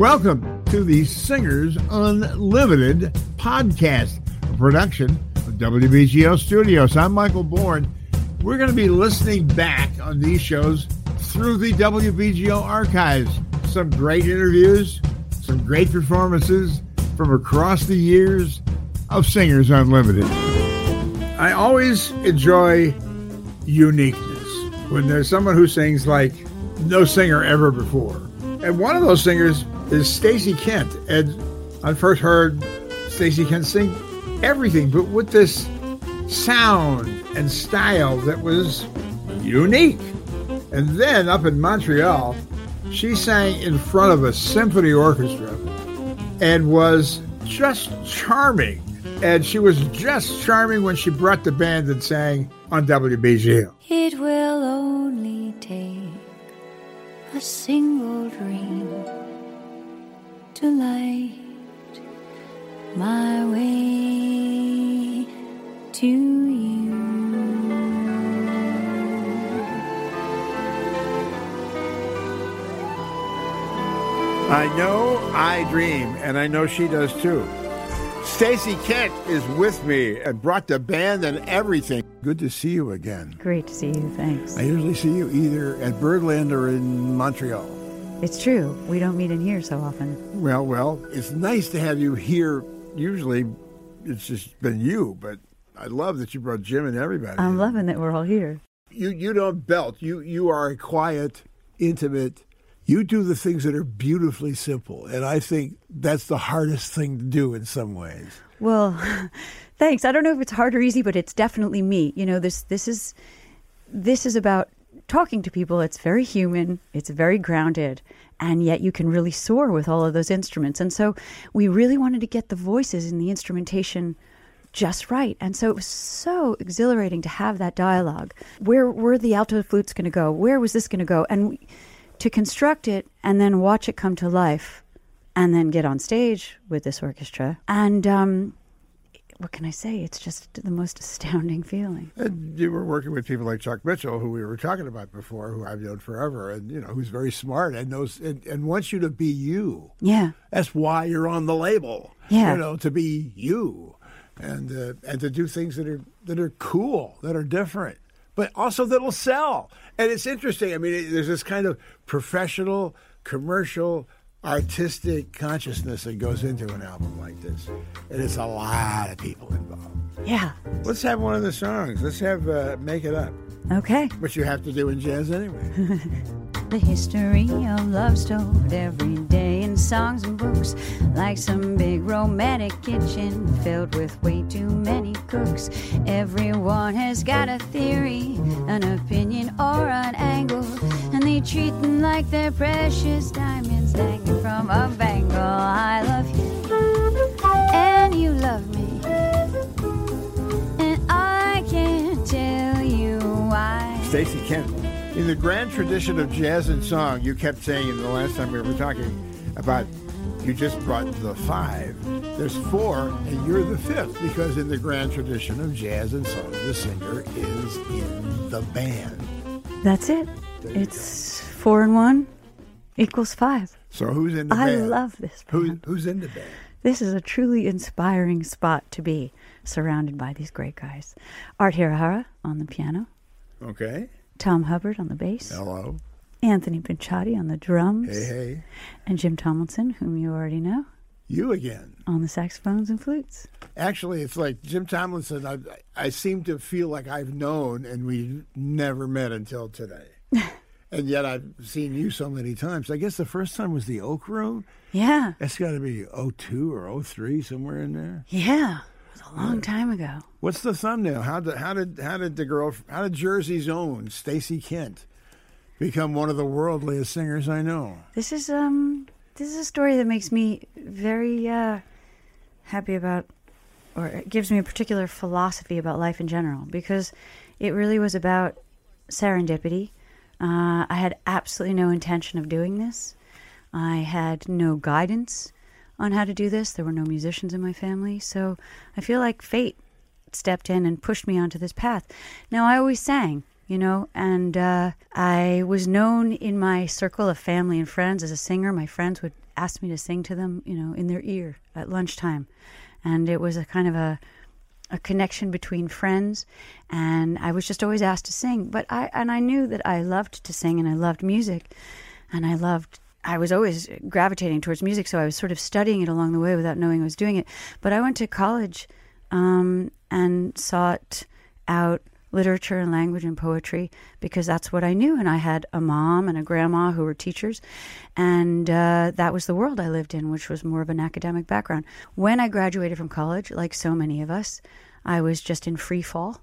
Welcome to the Singers Unlimited podcast, a production of WBGO Studios. I'm Michael Bourne. We're going to be listening back on these shows through the WBGO archives. Some great interviews, some great performances from across the years of Singers Unlimited. I always enjoy uniqueness when there's someone who sings like no singer ever before. And one of those singers is Stacey Kent. And I first heard Stacey Kent sing everything, but with this sound and style that was unique. And then up in Montreal, she sang in front of a symphony orchestra and was just charming. And she was just charming when she brought the band and sang on WBGO. I dream, and I know she does too. Stacey Kent is with me and brought the band and everything. Good to see you again. Great to see you. Thanks. I usually see you either at Birdland or in Montreal. It's true. We don't meet in here so often. Well, well, it's nice to have you here. Usually, it's just been you, but I love that you brought Jim and everybody. I'm loving that we're all here. You you don't belt. You you are a quiet, intimate. You do the things that are beautifully simple, and I think that's the hardest thing to do in some ways. Well, thanks. I don't know if it's hard or easy, but it's definitely me. You know, this this is this is about talking to people. It's very human. It's very grounded, and yet you can really soar with all of those instruments. And so we really wanted to get the voices and the instrumentation just right. And so it was so exhilarating to have that dialogue. Where were the alto flutes going to go? Where was this going to go? And we, to construct it and then watch it come to life and then get on stage with this orchestra. And um, what can I say? It's just the most astounding feeling. And you were working with people like Chuck Mitchell, who we were talking about before, who I've known forever, and you know who's very smart and knows and, and wants you to be you. Yeah. That's why you're on the label. Yeah. You know, to be you, and uh, and to do things that are that are cool, that are different, but also that'll sell. And it's interesting. I mean, it, there's this kind of professional, commercial, artistic consciousness that goes into an album like this, and it's a lot of people involved. Yeah. Let's have one of the songs. Let's have uh, "Make It Up," Okay. which you have to do in jazz anyway. The history of love's told every day in songs and books, like some big romantic kitchen filled with way too many cooks. Everyone has got a theory, an opinion, or an angle, and they treat them like they're precious diamonds hanging from a bangle. I love you, and you love me, and I can't tell you why. Stacey Kent. In the grand tradition of jazz and song, you kept saying in the last time we were talking about you just brought the five. There's four, and you're the fifth because in the grand tradition of jazz and song, the singer is in the band. That's it. There It's four and one equals five. So who's in the I band? I love this Who, band. who's in the band? This is a truly inspiring spot to be surrounded by these great guys. Art Hirahara on the piano, Okay. Tom Hubbard on the bass, Hello. Anthony Pinciotti on the drums, Hey, hey. and Jim Tomlinson, whom you already know, You again. on the saxophones and flutes. Actually, it's like Jim Tomlinson. I, I seem to feel like I've known, and we never met until today. and yet I've seen you so many times. I guess the first time was the Oak Room. Yeah, That's got to be 02 or 03, somewhere in there. yeah. It was a long time ago. What's the thumbnail? How did how did how did the girl? How did Jersey's own Stacey Kent become one of the worldliest singers I know? This is um this is a story that makes me very uh, happy about, or it gives me a particular philosophy about life in general because it really was about serendipity. Uh, I had absolutely no intention of doing this. I had no guidance on how to do this. There were no musicians in my family, so I feel like fate stepped in and pushed me onto this path. Now I always sang. You know. And uh, I was known in my circle of family and friends as a singer. My friends would ask me to sing to them, you know, in their ear at lunchtime, and it was a kind of a a connection between friends and I was just always asked to sing but I and I knew that I loved to sing and I loved music and I loved I was always gravitating towards music so I was sort of studying it along the way without knowing I was doing it but I went to college um, and sought out literature and language and poetry because that's what I knew. And I had a mom and a grandma who were teachers, and uh, that was the world I lived in, which was more of an academic background. When I graduated from college, like so many of us, I was just in free fall,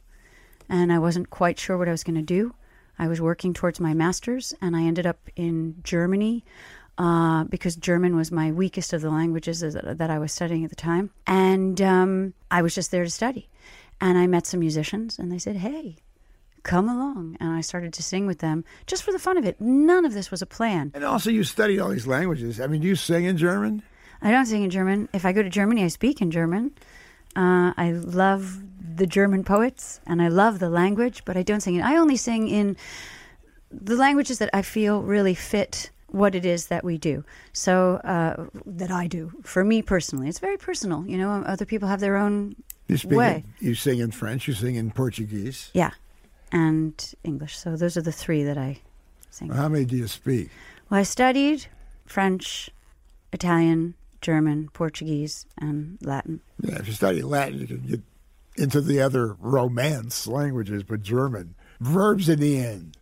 and I wasn't quite sure what I was going to do. I was working towards my master's, and I ended up in Germany. Uh, because German was my weakest of the languages that I was studying at the time. And um, I was just there to study. And I met some musicians, and they said, Hey, come along. And I started to sing with them just for the fun of it. None of this was a plan. And also, you studied all these languages. I mean, do you sing in German? I don't sing in German. If I go to Germany, I speak in German. Uh, I love the German poets and I love the language, but I don't sing it. I only sing in the languages that I feel really fit what it is that we do. So uh, that I do for me personally, it's very personal. You know, other people have their own you way. In, you sing in French. You sing in Portuguese. Yeah, and English. So those are the three that I sing. Well, how many do you speak? Well, I studied French, Italian, German, Portuguese, and Latin. Yeah, if you study Latin, you can get into the other Romance languages, but German verbs in the end.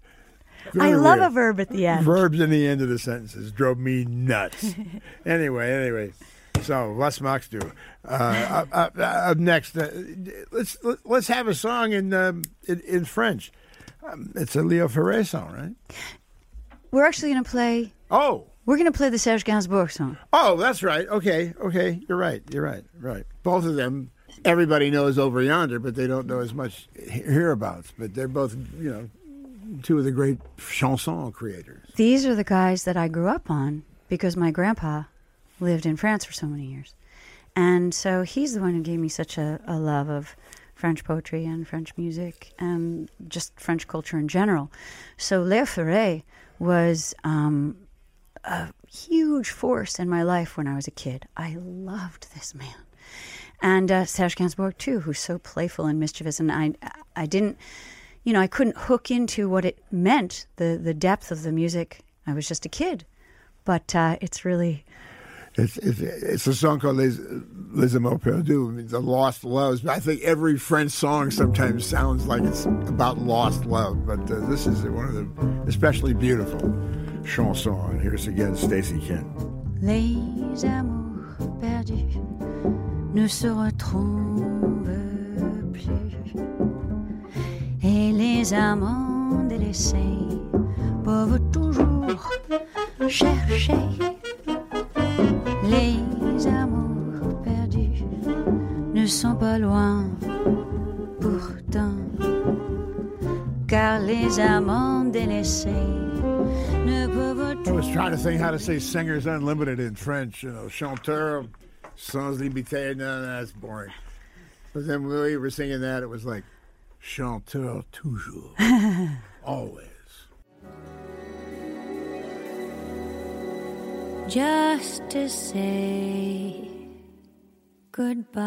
I love a verb at the end. Verbs in the end of the sentences drove me nuts. anyway, anyway. So let's Max do. Uh, up, up, up, next, uh, let's let's have a song in um, in, in, French. Um, it's a Leo Ferré song, right? We're actually going to play. Oh, we're going to play the Serge Gainsbourg song. Oh, that's right. Okay, okay, you're right. You're right. Right. Both of them, everybody knows over yonder, but they don't know as much hereabouts. But they're both, you know, two of the great chanson creators. These are the guys that I grew up on because my grandpa lived in France for so many years. And so he's the one who gave me such a, a love of French poetry and French music and just French culture in general. So Léo Ferré was um, a huge force in my life when I was a kid. I loved this man. And uh, Serge Gainsbourg, too, who's so playful and mischievous. And I, I didn't, you know, I couldn't hook into what it meant, the, the depth of the music. I was just a kid. But uh, it's really it's, it's, it's a song called Les, Les Amours Perdus, the lost loves. I think every French song sometimes sounds like it's about lost love, but uh, this is one of the especially beautiful chansons. And here's again Stacey Kent. Les amours perdus ne se retrouvent plus, et les amants délaissés peuvent toujours chercher les amours perdus ne sont pas loin pourtant, car les amants délaissés I was trying to think how to say Singers Unlimited in French, you know, chanteur sans limité. No, that's boring. But then when we were singing that, it was like chanteur toujours, always. just to say goodbye.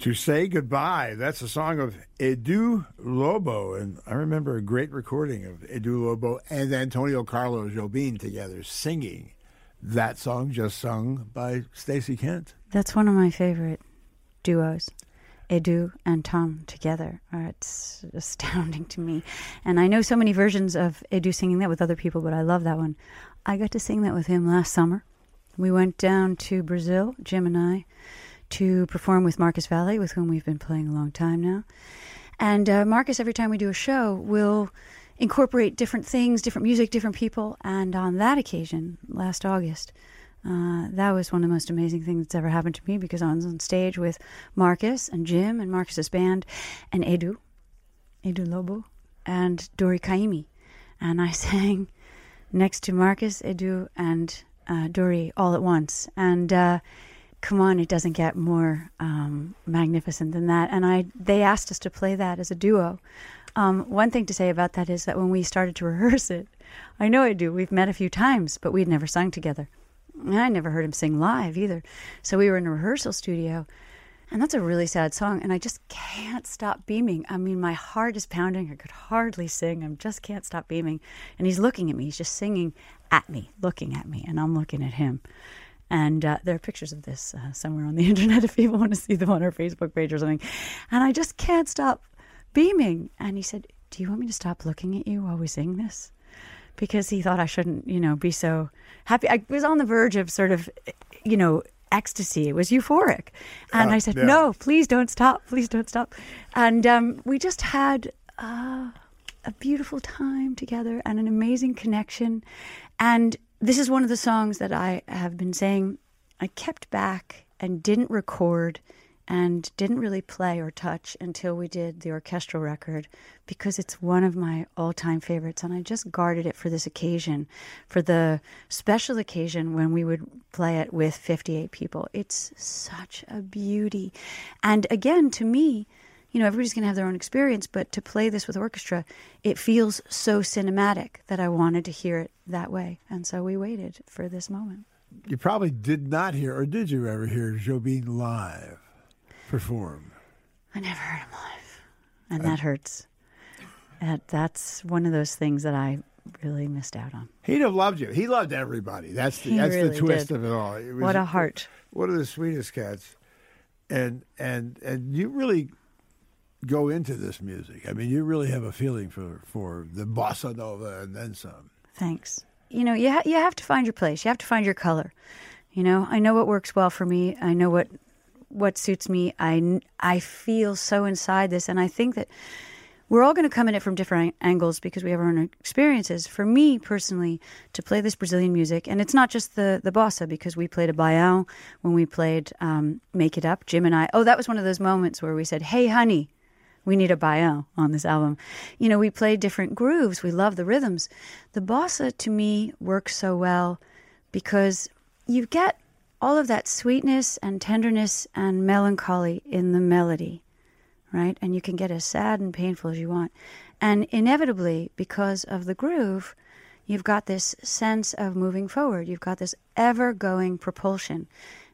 To Say Goodbye. That's a song of Edu Lobo. And I remember a great recording of Edu Lobo and Antonio Carlos Jobim together singing that song, just sung by Stacey Kent. That's one of my favorite duos. Edu and Tom together. It's astounding to me. And I know so many versions of Edu singing that with other people, but I love that one. I got to sing that with him last summer. We went down to Brazil, Jim and I to perform with Marcos Valle, with whom we've been playing a long time now. And uh, Marcos, every time we do a show, will incorporate different things, different music, different people. And on that occasion, last August, uh, that was one of the most amazing things that's ever happened to me because I was on stage with Marcos and Jim and Marcos's band and Edu. Edu Lobo, and Dori Caymmi. And I sang next to Marcos, Edu, and uh, Dori all at once. And uh, come on, it doesn't get more um, magnificent than that. And I, they asked us to play that as a duo. Um, one thing to say about that is that when we started to rehearse it, I know I do. We've met a few times, but we'd never sung together. I never heard him sing live either. So we were in a rehearsal studio, and that's a really sad song. And I just can't stop beaming. I mean, my heart is pounding. I could hardly sing. I just can't stop beaming. And he's looking at me. He's just singing at me, looking at me, and I'm looking at him. And uh, there are pictures of this uh, somewhere on the internet if people want to see them on our Facebook page or something. And I just can't stop beaming. And he said, Do you want me to stop looking at you while we sing this? Because he thought I shouldn't, you know, be so happy. I was on the verge of sort of, you know, ecstasy. It was euphoric. And Uh, I said, yeah. No, please don't stop. Please don't stop. And um, we just had uh, a beautiful time together and an amazing connection. And this is one of the songs that I have been saying I kept back and didn't record and didn't really play or touch until we did the orchestral record because it's one of my all time favorites. And I just guarded it for this occasion, for the special occasion when we would play it with 58 people. It's such a beauty. And again, to me, you know, everybody's going to have their own experience, but to play this with orchestra, it feels so cinematic that I wanted to hear it that way. And so we waited for this moment. You probably did not hear, or did you ever hear Jobim live perform? I never heard him live, and that hurts. That that's one of those things that I really missed out on. He'd have loved you. He loved everybody. That's the He that's the twist did. of it all. It was What a heart! One of the sweetest cats, and and and you really go into this music. I mean, you really have a feeling for for the bossa nova and then some. Thanks. You know, you ha- you have to find your place. You have to find your color. You know, I know what works well for me. I know what what suits me. I I feel so inside this, and I think that we're all going to come at it from different angles because we have our own experiences. For me personally, to play this Brazilian music, and it's not just the the bossa because we played a baião when we played um, "Make It Up." Jim and I. Oh, that was one of those moments where we said, "Hey, honey." We need a baião on this album. You know, we play different grooves. We love the rhythms. The bossa, to me, works so well because you get all of that sweetness and tenderness and melancholy in the melody, right? And you can get as sad and painful as you want. And inevitably, because of the groove, you've got this sense of moving forward. You've got this ever going propulsion.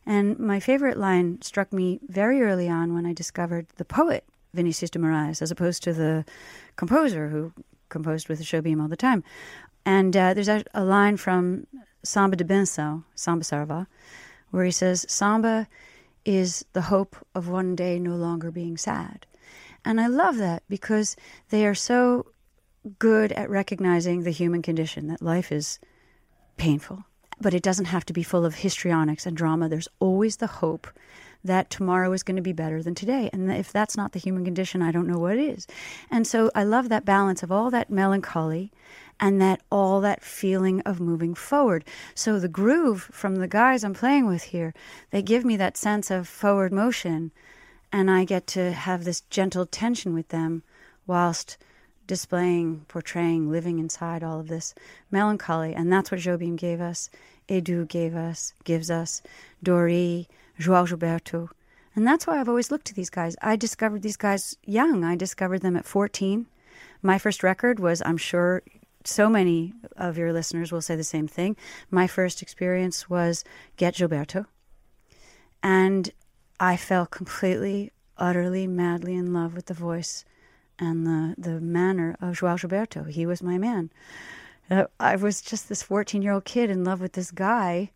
And my favorite line struck me very early on when I discovered the poet, Vinicius de Moraes, as opposed to the composer who composed with the Jobim all the time. And uh, there's a, a line from Samba da Bênção, Samba Saravá, where he says, Samba is the hope of one day no longer being sad. And I love that because they are so good at recognizing the human condition that life is painful, but it doesn't have to be full of histrionics and drama. There's always the hope that tomorrow is going to be better than today. And if that's not the human condition, I don't know what is. And so I love that balance of all that melancholy and that all that feeling of moving forward. So the groove from the guys I'm playing with here, they give me that sense of forward motion and I get to have this gentle tension with them whilst displaying, portraying, living inside all of this melancholy. And that's what Jobim gave us, Edu gave us, gives us, Dori, João Gilberto. And that's why I've always looked to these guys. I discovered these guys young. I discovered them at 14. My first record was, I'm sure so many of your listeners will say the same thing. My first experience was Getz/Gilberto. And I fell completely, utterly, madly in love with the voice and the, the manner of João Gilberto. He was my man. Uh, I was just this 14 year old kid in love with this guy,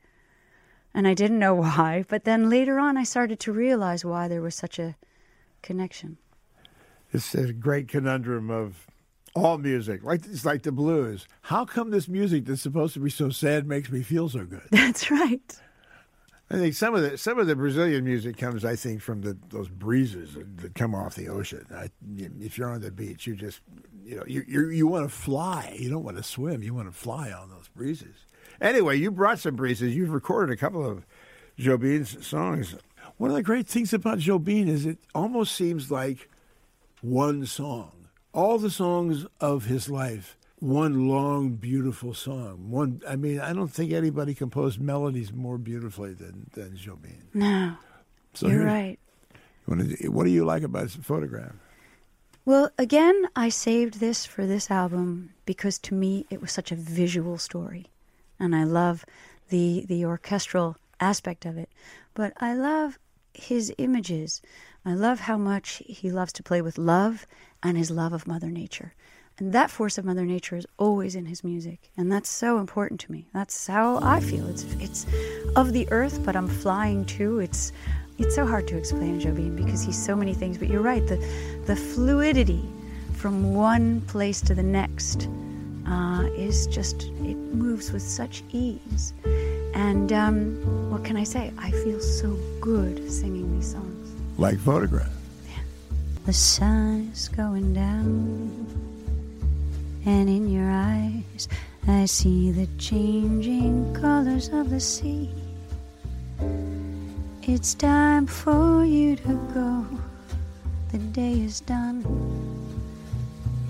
and I didn't know why. But then later on, I started to realize why there was such a connection. It's a great conundrum of all music. Like it's like the blues. How come this music that's supposed to be so sad makes me feel so good? That's right. I think some of the some of the Brazilian music comes, I think, from the those breezes that come off the ocean. I, if you're on the beach, you just you know you you, you want to fly. You don't want to swim. You want to fly on those breezes. Anyway, you brought some breezes. You've recorded a couple of Jobim's songs. One of the great things about Jobim is it almost seems like one song all the songs of his life one long, beautiful song. One, I mean, I don't think anybody composed melodies more beautifully than than Jobim. No, So you're right. What do- What do you like about his photograph? Well, again, I saved this for this album because to me it was such a visual story, and I love the the orchestral aspect of it. But I love his images. I love how much he loves to play with love and his love of Mother Nature. And that force of Mother Nature is always in his music, and that's so important to me. That's how I feel. It's it's of the earth, but I'm flying too. It's it's so hard to explain Jobim because he's so many things. But you're right. The the fluidity from one place to the next uh, is just it moves with such ease. And um, what can I say? I feel so good singing these songs. Like photograph. The sun is going down, and in your eyes, I see the changing colors of the sea. It's time for you to go. The day is done,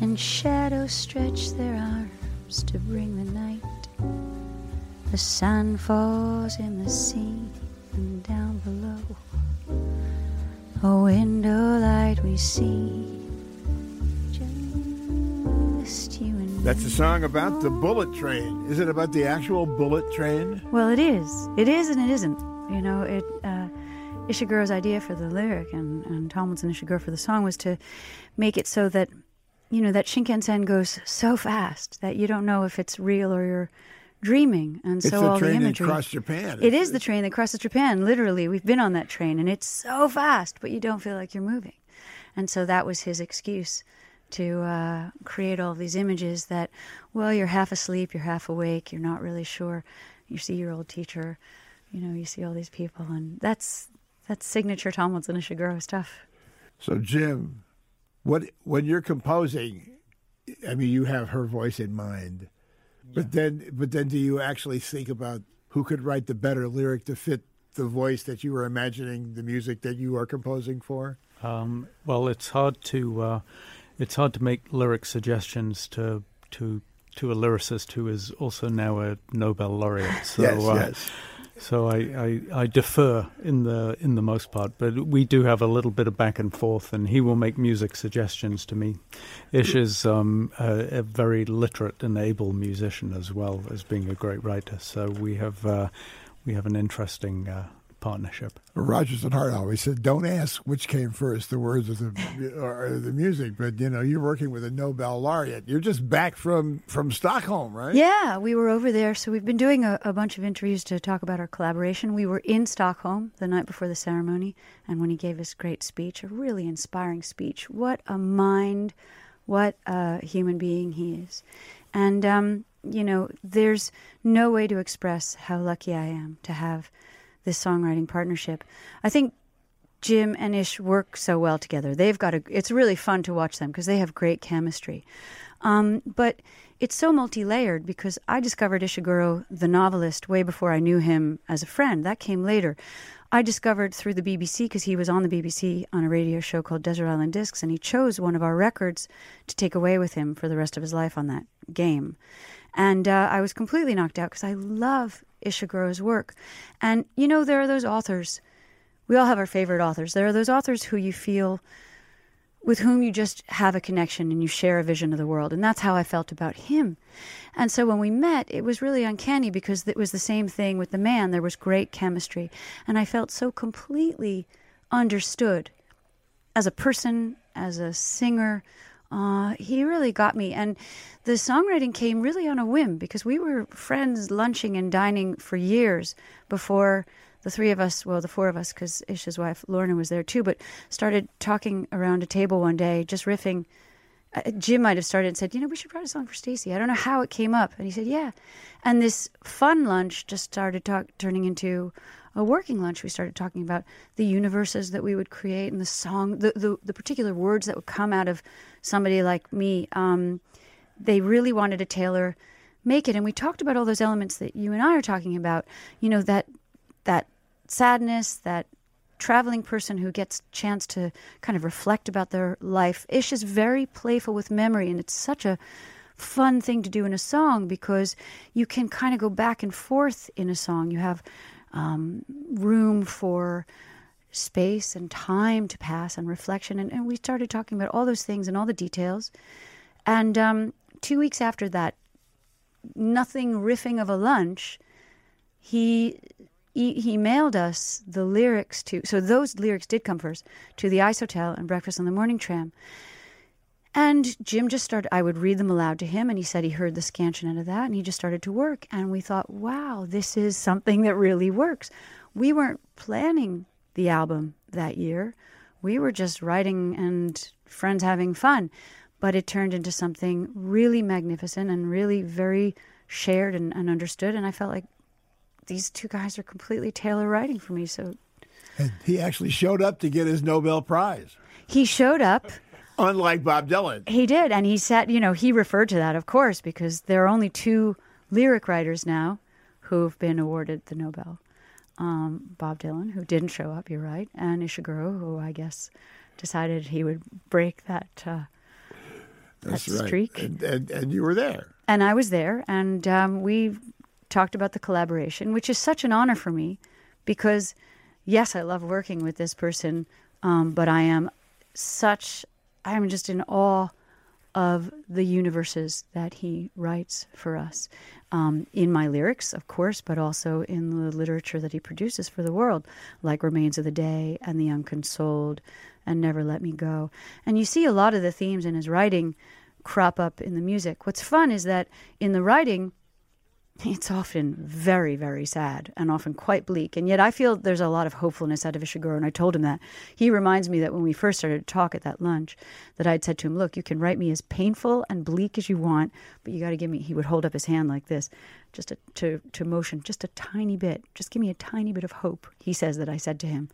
and shadows stretch their arms to bring the night. The sun falls in the sea and down below. A window light we see. Just you and That's a song about the bullet train. Is it about the actual bullet train? Well, it is. It is and it isn't. You know, it. Uh, Ishiguro's idea for the lyric and, and Tomlinson Ishiguro for the song was to make it so that, you know, that Shinkansen goes so fast that you don't know if it's real or you're dreaming. And It's so the all the train that imagery. crossed Japan. It is the train that crosses Japan. Literally, we've been on that train, and it's so fast, but you don't feel like you're moving. And so that was his excuse to uh, create all these images that, well, you're half asleep, you're half awake, you're not really sure. You see your old teacher, you know, you see all these people, and that's that's signature Tomlinson Ishiguro stuff. So Jim, what when you're composing, I mean, you have her voice in mind, but then but then do you actually think about who could write the better lyric to fit the voice that you were imagining the music that you are composing for? Um, well, it's hard to uh, it's hard to make lyric suggestions to to to a lyricist who is also now a Nobel laureate. So, yes, uh, yes. So I, I, I defer in the in the most part, but we do have a little bit of back and forth, and he will make music suggestions to me. Ish is um, a, a very literate and able musician as well as being a great writer. So we have uh, we have an interesting uh, partnership. Rodgers and Hart always said, "Don't ask which came first, the words or the or the music." But you know, you're working with a Nobel laureate. You're just back from from Stockholm, right? Yeah, we were over there. So we've been doing a, a bunch of interviews to talk about our collaboration. We were in Stockholm the night before the ceremony, and when he gave his great speech, a really inspiring speech. What a mind, what a human being he is. And, um, you know, there's no way to express how lucky I am to have this songwriting partnership. I think Jim and Ish work so well together. They've got a. It's really fun to watch them because they have great chemistry. Um, but it's so multi-layered because I discovered Ishiguro, the novelist, way before I knew him as a friend. That came later. I discovered through the BBC because he was on the BBC on a radio show called Desert Island Discs, and he chose one of our records to take away with him for the rest of his life on that game. And uh, I was completely knocked out because I love Ishiguro's work. And you know, there are those authors we all have our favorite authors. There are those authors who you feel with whom you just have a connection and you share a vision of the world. And that's how I felt about him. And so when we met, it was really uncanny because it was the same thing with the man. There was great chemistry. And I felt so completely understood as a person, as a singer. Uh, he really got me. And the songwriting came really on a whim because we were friends lunching and dining for years before the three of us, well, the four of us, because Ish's wife Lorna was there too, but started talking around a table one day, just riffing. Uh, Jim might have started and said, "You know, we should write a song for Stacey." I don't know how it came up, and he said, "Yeah." And this fun lunch just started talk, turning into a working lunch. We started talking about the universes that we would create and the song, the the, the particular words that would come out of somebody like me. Um, they really wanted to tailor make it, and we talked about all those elements that you and I are talking about. You know that that sadness, that traveling person who gets chance to kind of reflect about their life. Ish is very playful with memory, and it's such a fun thing to do in a song because you can kind of go back and forth in a song. You have um, room for space and time to pass and reflection. And, and, we started talking about all those things and all the details. And um, two weeks after that, nothing riffing of a lunch, he, he, he mailed us the lyrics to. So those lyrics did come first to the Ice Hotel and Breakfast on the Morning Tram. And Jim just started, I would read them aloud to him, and he said he heard the scansion out of that, and he just started to work. And we thought, wow, this is something that really works. We weren't planning the album that year. We were just writing and friends having fun. But it turned into something really magnificent and really very shared and, and understood. And I felt like these two guys are completely tailor writing for me. So and he actually showed up to get his Nobel Prize. He showed up. Unlike Bob Dylan. He did. And he said, you know, he referred to that, of course, because there are only two lyric writers now who've been awarded the Nobel um, Bob Dylan, who didn't show up, you're right, and Ishiguro, who I guess decided he would break that, uh, That's that right. streak. And, and, and, you were there. And I was there, and um, we talked about the collaboration, which is such an honor for me because, yes, I love working with this person, um, but I am such, I am just in awe of the universes that he writes for us um, in my lyrics, of course, but also in the literature that he produces for the world, like Remains of the Day and The Unconsoled and Never Let Me Go. And you see a lot of the themes in his writing crop up in the music. What's fun is that in the writing, it's often very, very sad and often quite bleak. And yet I feel there's a lot of hopefulness out of Ishiguro. And I told him that. He reminds me that when we first started to talk at that lunch, that I'd said to him, Look, you can write me as painful and bleak as you want, but you got to give me, he would hold up his hand like this, just a, to, to motion, just a tiny bit. Just give me a tiny bit of hope, he says that I said to him.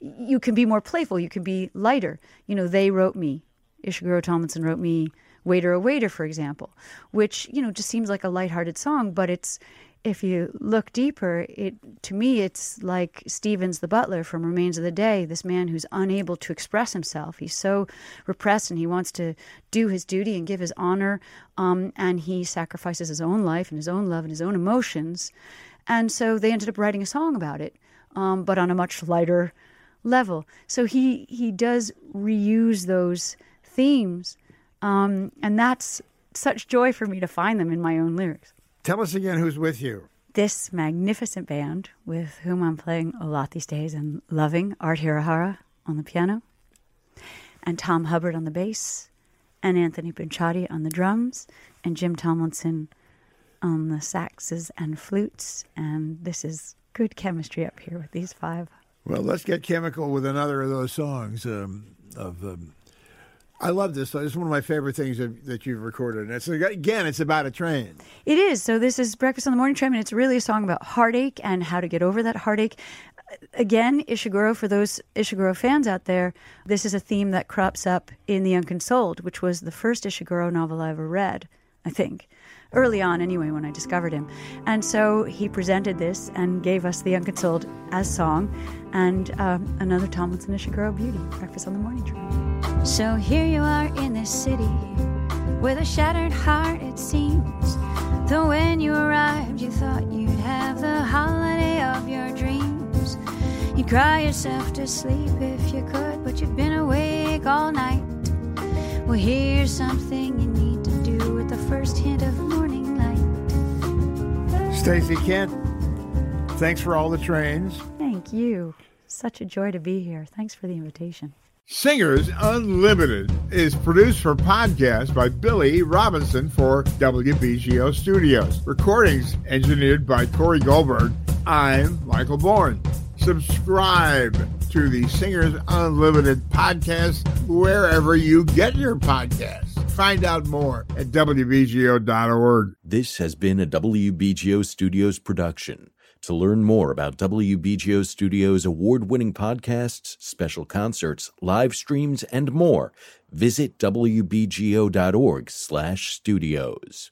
You can be more playful. You can be lighter. You know, they wrote me. Ishiguro Tomlinson wrote me Waiter, a Waiter, for example, which, you know, just seems like a lighthearted song, but it's, if you look deeper, it to me it's like Stevens the butler from Remains of the Day, this man who's unable to express himself. He's so repressed and he wants to do his duty and give his honor, um, and he sacrifices his own life and his own love and his own emotions. And so they ended up writing a song about it, um, but on a much lighter level. So he he does reuse those themes um, and that's such joy for me to find them in my own lyrics. Tell us again who's with you. This magnificent band with whom I'm playing a lot these days and loving Art Hirahara on the piano, and Tom Hubbard on the bass, and Anthony Pinciotti on the drums, and Jim Tomlinson on the saxes and flutes. And this is good chemistry up here with these five. Well, let's get chemical with another of those songs um, of um, I love this. It's one of my favorite things that, that you've recorded. And it's again, it's about a train. It is. So this is Breakfast on the Morning Tram, and it's really a song about heartache and how to get over that heartache. Again, Ishiguro, for those Ishiguro fans out there, this is a theme that crops up in The Unconsoled, which was the first Ishiguro novel I ever read, I think early on anyway when I discovered him. And so he presented this and gave us The Unconsoled as song and um, another Tomlinson Ishiguro beauty, Breakfast on the Morning Tram. So here you are in this city with a shattered heart, it seems. Though when you arrived, you thought you'd have the holiday of your dreams. You'd cry yourself to sleep if you could, but you've been awake all night. Well, here's something you need to do with the first hint of morning light. Stacey Kent, thanks for all the trains. Thank you. Such a joy to be here. Thanks for the invitation. Singers Unlimited is produced for podcast by Billy Robinson for WBGO Studios. Recordings engineered by Corey Goldberg. I'm Michael Bourne. Subscribe to the Singers Unlimited podcast wherever you get your podcasts. Find out more at WBGO.org. This has been a WBGO Studios production. To learn more about WBGO Studios' award winning podcasts, special concerts, live streams, and more, visit WBGO.org slash studios.